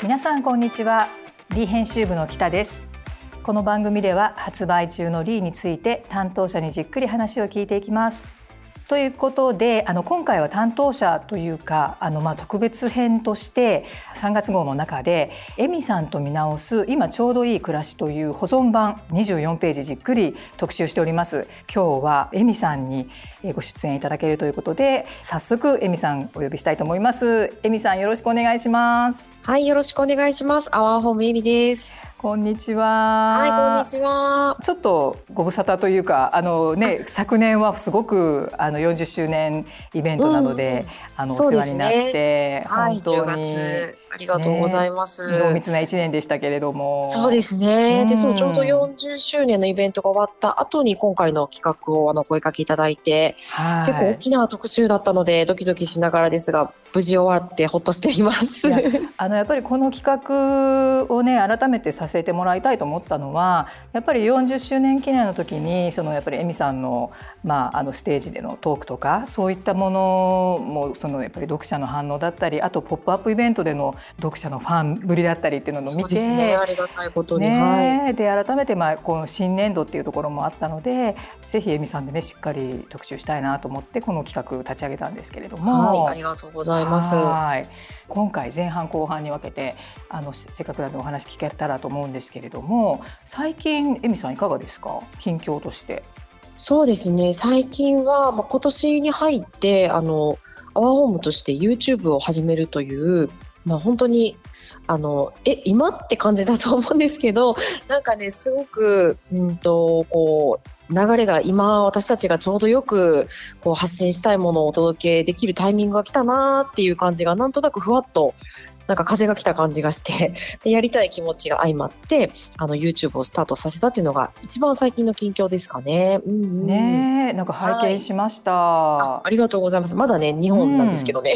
皆さんこんにちは。リー編集部の北です。この番組では発売中のリーについて担当者にじっくり話を聞いていきます。ということであの今回は担当者というかあのまあ特別編として3月号の中で「エミさんと見直す今ちょうどいい暮らし」という保存版24ページじっくり特集しております。今日はエミさんにご出演いただけるということで早速エミさんお呼びしたいと思います。エミさんよろしくお願いします。はいよろしくお願いします。アワーホームエミです。こんにちは。はい、こんにちは。ちょっとご無沙汰というか、あのね、昨年はすごくあの40周年イベントなので、うん、あの、お世話になって、本当に、はい、ありがとうございます。濃、ね、密な一年でしたけれども。そうですね。うん、で、そうちょうど40周年のイベントが終わった後に今回の企画をあの声かけいただいて、はい、結構大きな特集だったのでドキドキしながらですが、無事終わってほっとしています。あのやっぱりこの企画をね改めてさせてもらいたいと思ったのはやっぱり40周年記念の時にそのやっぱりエミさんのまああのステージでのトークとかそういったものもそのやっぱり読者の反応だったりあとポップアップイベントでの読者のファンぶりだったりっていうのを見て。ね、ありがたいことに、ね、はい、で改めてまあこの新年度っていうところもあったのでぜひエミさんでねしっかり特集したいなと思ってこの企画立ち上げたんですけれども、はい、ありがとうございます。はい。今回前半後半に分けてあのせっかくなのでお話聞けたらと思うんですけれども最近エミさんいかがですか？近況として。そうですね。最近は、まあ、今年に入ってあのアワーホームとして YouTube を始めるという、まあ、本当にあのえ今って感じだと思うんですけど なんかねすごく、うんとこう流れが今私たちがちょうどよくこう発信したいものをお届けできるタイミングが来たなっていう感じがなんとなくふわっとなんか風が来た感じがして でやりたい気持ちが相まってあの YouTube をスタートさせたっていうのが一番最近の近況ですかね。うんうん、ねなんか拝見しました、はいあ。ありがとうございます。まだね日本なんですけどね。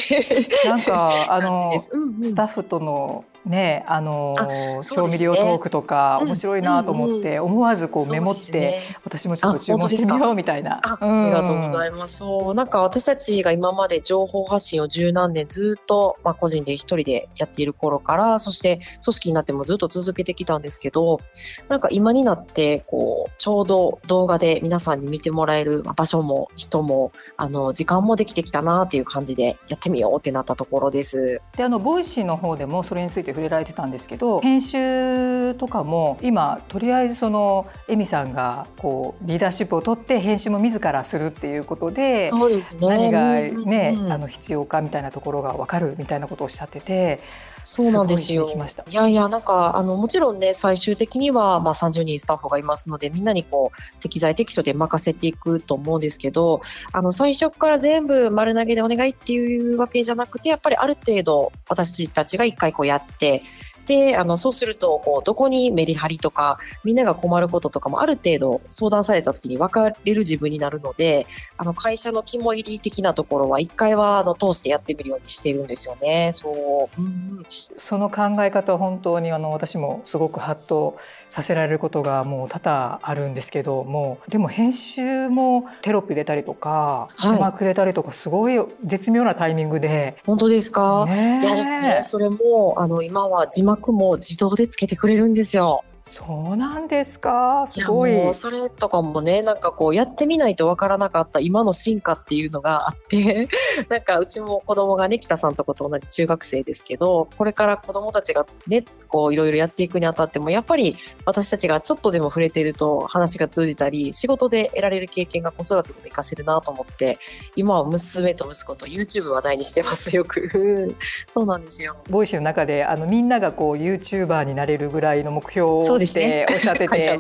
うん、なんかあの、うんうん、スタッフとのねあの調味料トークとか面白いなと思って、思わずこうメモって、私もちょっと注文してみようみたいな。あ,、りがとうございます。そう。なんか私たちが今まで情報発信を十何年ずっとまあ個人で一人でやっている頃からそして組織になってもずっと続けてきたんですけど、なんか今になってこうちょうど動画で皆さんに見てもらえる場所も人もあの時間もできてきたなっていう感じでやってみようってなったところです。であの Voicy の方でもそれについて触れられてたんですけど編集とかも今とりあえずその Emi さんがこうリーダーシップを取って編集も自らするっていうことでそうですね。何がね、うんうん、あの必要かみたいなところが分かるみたいなことをおっしゃっててそうなんですよ。いやいや、なんか、あの、もちろんね、最終的には、まあ、30人スタッフがいますので、みんなにこう、適材適所で任せていくと思うんですけど、あの、最初から全部丸投げでお願いっていうわけじゃなくて、やっぱりある程度、私たちが一回こうやって、で、あの、そうすると、こう、どこにメリハリとか、みんなが困ることとかもある程度相談された時に分かれる自分になるので、あの、会社の肝入り的なところは、一回は、あの、通してやってみるようにしているんですよね。そう。うん、その考え方は本当に、あの、私もすごくハッとさせられることがもう多々あるんですけども、でも編集もテロップ入れたりとか、字幕入れたりとか、すごい絶妙なタイミングで。本当ですか、ね、いや、でもね、それも、あの、今は字幕も自動でつけてくれるんですよ。そうなんですか？すごい。いそれとかもね、なんかこうやってみないとわからなかった今の進化っていうのがあって なんかうちも子供がね、北さんとこと同じ中学生ですけど、これから子供たちがね、こういろいろやっていくにあたっても、やっぱり私たちがちょっとでも触れてると話が通じたり、仕事で得られる経験が子育てでも活かせるなと思って、今は娘と息子と YouTube 話題にしてます、よく。そうなんですよ。 Voicy の中で、あのみんながこう YouTuber になれるぐらいの目標をそうですね、おっしゃってて、はい、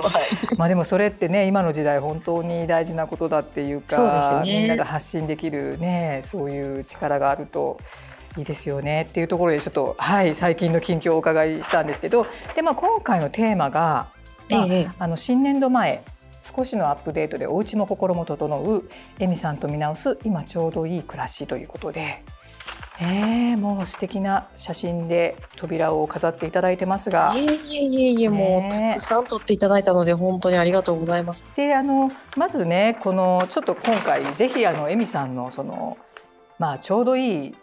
まあでもそれってね今の時代本当に大事なことだっていうか、ね、みんなが発信できるねそういう力があると。いいですよねっていうところでちょっとはい最近の近況をお伺いしたんですけどで、まあ、今回のテーマが、まあ、ええ、あの新年度前少しのアップデートでお家も心も整うエミさんと見直す今ちょうどいい暮らしということでえー、もう素敵な写真で扉を飾っていただいてますがいえいえいえいえ、もうたくさん撮っていただいたので本当にありがとうございます。であのまずねこのちょっと今回ぜひあのエミさんのそのまあちょうどいい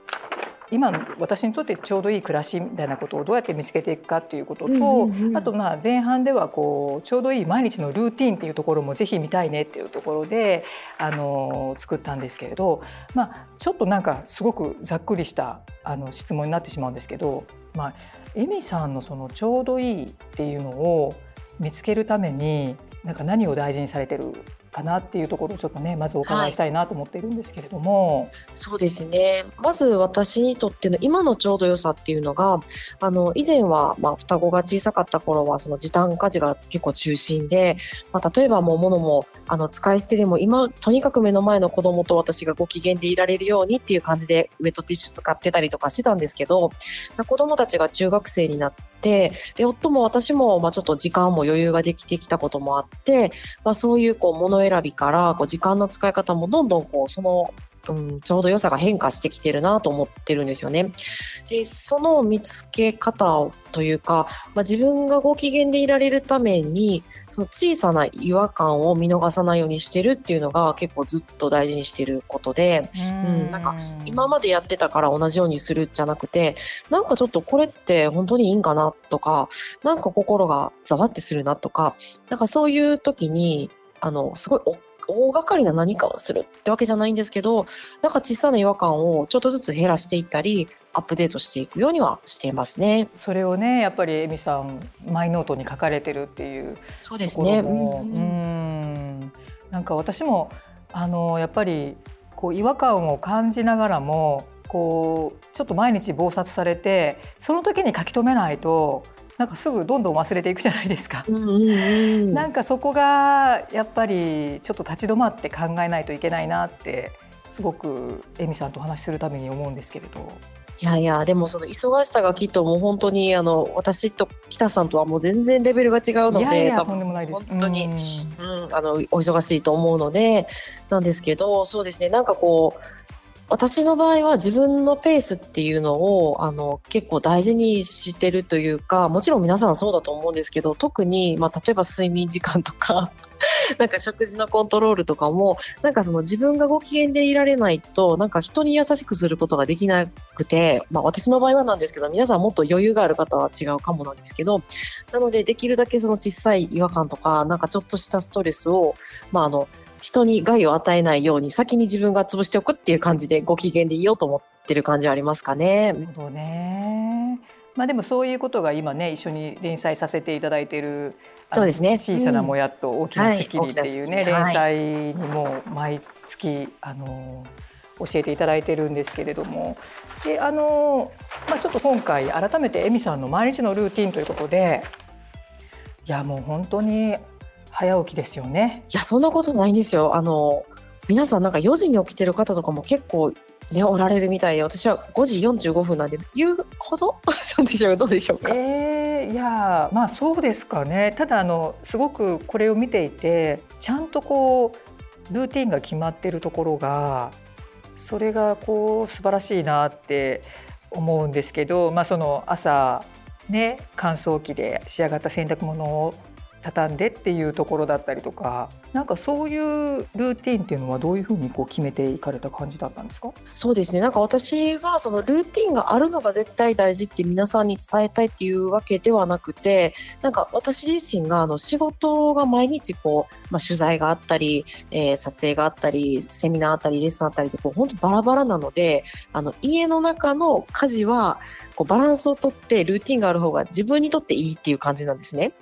今私にとってちょうどいい暮らしみたいなことをどうやって見つけていくかっていうことと、あとまあ前半ではこうちょうどいい毎日のルーティンっていうところもぜひ見たいねっていうところであの作ったんですけれど、まあ、ちょっとなんかすごくざっくりしたあの質問になってしまうんですけど、まあ、エミさんのそのちょうどいいっていうのを見つけるためになんか何を大事にされてるかなっていうところをちょっとねまずお伺いしたいなと思っているんですけれども、はい、そうですね。まず私にとっての今のちょうど良さっていうのがあの以前は、まあ、双子が小さかった頃はその時短家事が結構中心で、まあ、例えばもう物もあの使い捨てでも今とにかく目の前の子供と私がご機嫌でいられるようにっていう感じでウェットティッシュ使ってたりとかしてたんですけど子供たちが中学生になってで夫も私もまあちょっと時間も余裕ができてきたこともあって、まあ、そういうこう物選びからこう時間の使い方もどんどんこうそのうん、ちょうど良さが変化してきてるなと思ってるんですよね。で、その見つけ方というか、まあ、自分がご機嫌でいられるために、その小さな違和感を見逃さないようにしてるっていうのが結構ずっと大事にしてることで、うん、なんか今までやってたから同じようにするじゃなくて、なんかちょっとこれって本当にいいんかなとか、なんか心がざわってするなとか、なんかそういう時に、あの、すごい大掛かりな何かをするってわけじゃないんですけど、なんか小さな違和感をちょっとずつ減らしていったり、アップデートしていくようにはしていますね。それをね、やっぱりエミさんマイノートに書かれてるっていうそうですね。うんなんか私もあのやっぱりこう違和感を感じながらもこうちょっと毎日忙殺されてその時に書き留めないとなんかすぐどんどん忘れていくじゃないですか。うんうんうん、なんかそこがやっぱりちょっと立ち止まって考えないといけないなってすごくエミさんとお話しするために思うんですけれど。いやいやでもその忙しさがきっともう本当にあの私と北さんとはもう全然レベルが違うので多分本当に、うん、うん、あのお忙しいと思うのでなんですけどそうですねなんかこう私の場合は自分のペースっていうのをあの結構大事にしてるというかもちろん皆さんそうだと思うんですけど特に、まあ、例えば睡眠時間とか なんか食事のコントロールとかもなんかその自分がご機嫌でいられないとなんか人に優しくすることができなくて、まあ、私の場合はなんですけど皆さんもっと余裕がある方は違うかもなんですけどなのでできるだけその小さい違和感とかなんかちょっとしたストレスを、まあ、あの人に害を与えないように先に自分が潰しておくっていう感じでご機嫌でいようと思ってる感じはありますかね。なるほどね。まあでもそういうことが今ね一緒に連載させていただいているそうですね小さなもやと大きなスッキリっていうね、うんはい、連載にも毎月あの教えていただいてるんですけれどもであの、まあ、ちょっと今回改めてエミさんの毎日のルーティンということでいやもう本当に早起きですよね。いや、そんなことないんですよ。あの、皆さんなんか4時に起きてる方とかも結構ね、おられるみたいで、私は5時45分なんで、言うほど？そうでしょう？どうでしょうか？えー、いや、まあそうですかね。ただ、あの、すごくこれを見ていて、ちゃんとこう、ルーティンが決まってるところが、それがこう、素晴らしいなって思うんですけど、まあその朝、ね、乾燥機で仕上がった洗濯物を畳んでっていうところだったりとかなんかそういうルーティンっていうのはどういうふうにこう決めていかれた感じだったんですか？そうですねなんか私はそのルーティンがあるのが絶対大事って皆さんに伝えたいっていうわけではなくてなんか私自身があの仕事が毎日こう、まあ、取材があったり、えー、撮影があったりセミナーあったりレッスンあったりでこう本当バラバラなのであの家の中の家事はこうバランスをとってルーティンがある方が自分にとっていいっていう感じなんですね。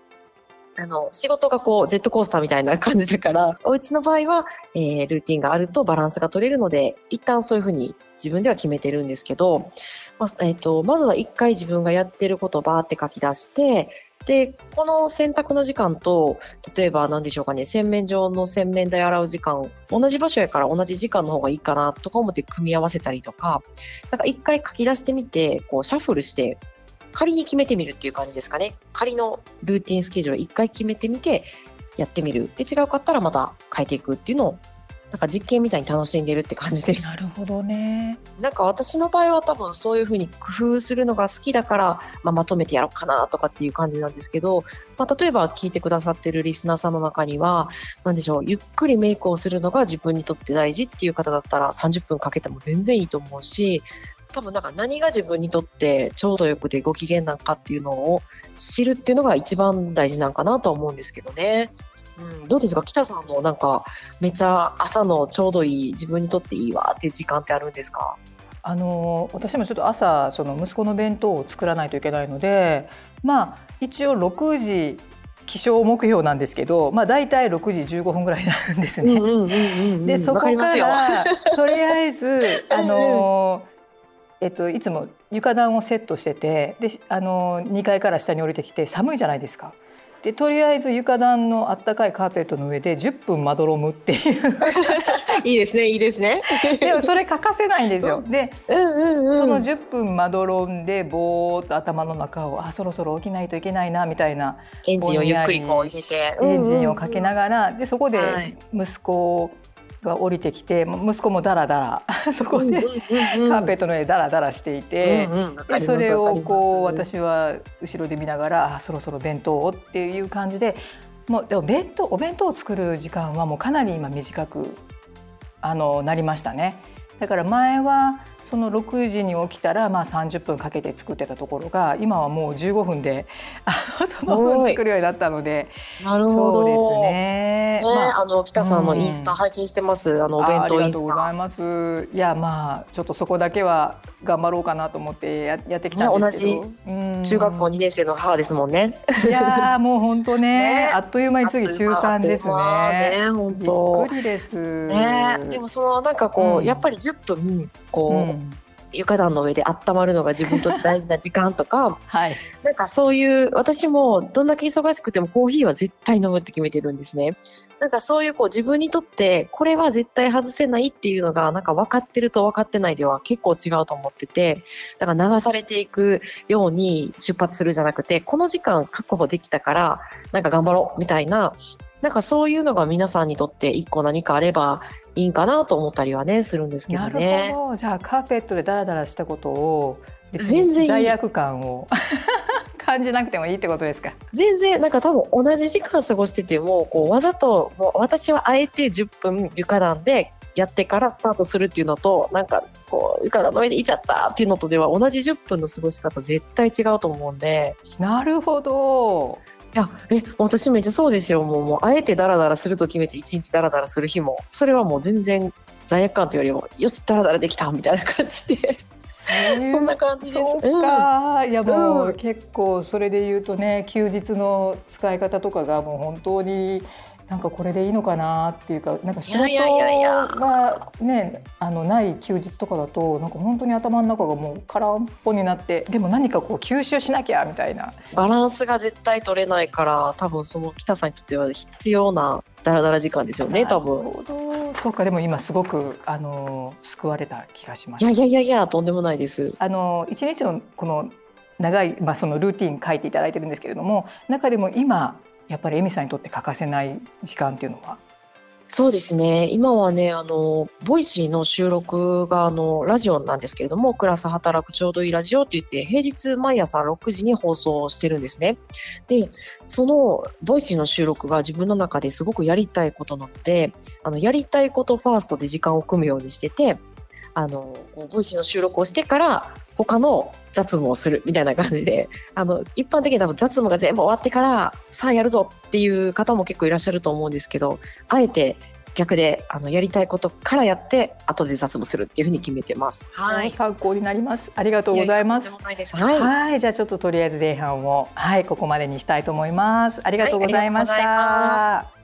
あの、仕事がこう、ジェットコースターみたいな感じだから、お家の場合は、えー、ルーティンがあるとバランスが取れるので、一旦そういうふうに自分では決めてるんですけど、まあ、えっ、ー、と、まずは一回自分がやってることをバーって書き出して、で、この洗濯の時間と、例えば何でしょうかね、洗面所の洗面台洗う時間、同じ場所やから同じ時間の方がいいかなとか思って組み合わせたりとか、なんか一回書き出してみて、こうシャッフルして仮に決めてみるっていう感じですかね。仮のルーティンスケジュールを一回決めてみてやってみる。で、違うかったらまた変えていくっていうのをなんか実験みたいに楽しんでるって感じです。なるほどね。なんか私の場合は多分そういうふうに工夫するのが好きだから、まあ、まとめてやろうかなとかっていう感じなんですけど、まあ、例えば聞いてくださってるリスナーさんの中には、なんでしょう、ゆっくりメイクをするのが自分にとって大事っていう方だったら30分かけても全然いいと思うし、多分なんか何が自分にとってちょうどよくてご機嫌なんかっていうのを知るっていうのが一番大事なんかなと思うんですけどね。うん、どうですか？北さんのなんかめちゃ朝のちょうどいい自分にとっていいわっていう時間ってあるんですか？あの私もちょっと朝その息子の弁当を作らないといけないのでまあ一応6時起床目標なんですけど、まあ、大体6時15分ぐらいなんですね。でそこからとりあえずあの、えっと、いつも床暖をセットしててであの2階から下に降りてきて寒いじゃないですか。でとりあえず床暖のあったかいカーペットの上で10分まどろむっていう。いいですねいいですね。でもそれ欠かせないんですよ。で、うんうんうん、その10分まどろんでぼーっと頭の中をあそろそろ起きないといけないなみたいな。エンジンをゆっくりこう入れて。エンジンをかけながらでそこで息子が降りてきて息子もダラダラそこでカーペットの上でダラダラしていて、でそれをこう私は後ろで見ながらそろそろ弁当をっていう感じでもうでも弁当お弁当を作る時間はもうかなり今短くあのなりましたね。だから前はその6時に起きたらまあ30分かけて作ってたところが今はもう15分でその分作るようになったので。なるほど。そうですね。ね、まあ、あの北さんのインスタ拝見してます、うん、あのお弁当インスタ。ありがとうございます。いやまあちょっとそこだけは頑張ろうかなと思ってややってきたんですけど、ね、同じ中学校2年生の母ですもんね。いやもう本当ね ね、あっという間に次中3ですね。ね本当。びっくりです。ねでもそのなんかこう、うん、やっぱり10分こう。うん床暖の上で温まるのが自分にとって大事な時間とか、はい、なんかそういう私もどんだけ忙しくてもコーヒーは絶対飲むって決めてるんですね。なんかそういうこう自分にとってこれは絶対外せないっていうのがなんか分かってると分かってないでは結構違うと思っててだから流されていくように出発するじゃなくてこの時間確保できたからなんか頑張ろうみたいななんかそういうのが皆さんにとって一個何かあればいいんかなと思ったりはねするんですけどね。なるほど。じゃあカーペットでダラダラしたことを全然罪悪感を 感じなくてもいいってことですか？全然なんか多分同じ時間過ごしててもこうわざともう私はあえて10分床暖でやってからスタートするっていうのとなんかこう床暖の上でいちゃったっていうのとでは同じ10分の過ごし方絶対違うと思うんで。なるほどいや、え、私めっちゃそうですよ。もう、もうあえてダラダラすると決めて一日ダラダラする日も、それはもう全然罪悪感というよりも、よし、ダラダラできたみたいな感じで。そんな感じです。そうか、うん、いやもう、結構それで言うとね、休日の使い方とかがもう本当になんかこれでいいのかなっていうかなんか仕事がねあのない休日とかだとなんか本当に頭の中がもう空っぽになってでも何かこう吸収しなきゃみたいな。バランスが絶対取れないから多分その北さんにとっては必要なダラダラ時間ですよね多分。そうかでも今すごくあの救われた気がします。いやいやいやいやとんでもないです。あの一日のこの長い、まあ、そのルーティン書いていただいてるんですけれども中でも今やっぱりエミさんにとって欠かせない時間っていうのは？そうですね。今はね、あの、ボイシーの収録が、あの、ラジオなんですけれども、クラス働くちょうどいいラジオって言って、平日毎朝6時に放送してるんですね。で、その、ボイシーの収録が自分の中ですごくやりたいことなので、あの、やりたいことファーストで時間を組むようにしてて、あの、こうボイシーの収録をしてから、他の雑務をするみたいな感じで、あの、一般的に多分雑務が全部終わってから、さあやるぞっていう方も結構いらっしゃると思うんですけど、あえて逆で、あの、やりたいことからやって、後で雑務するっていうふうに決めてます。はい。参考になります。ありがとうございます。いいはい、はい。じゃあちょっととりあえず前半を、はい、ここまでにしたいと思います。ありがとうございました。はい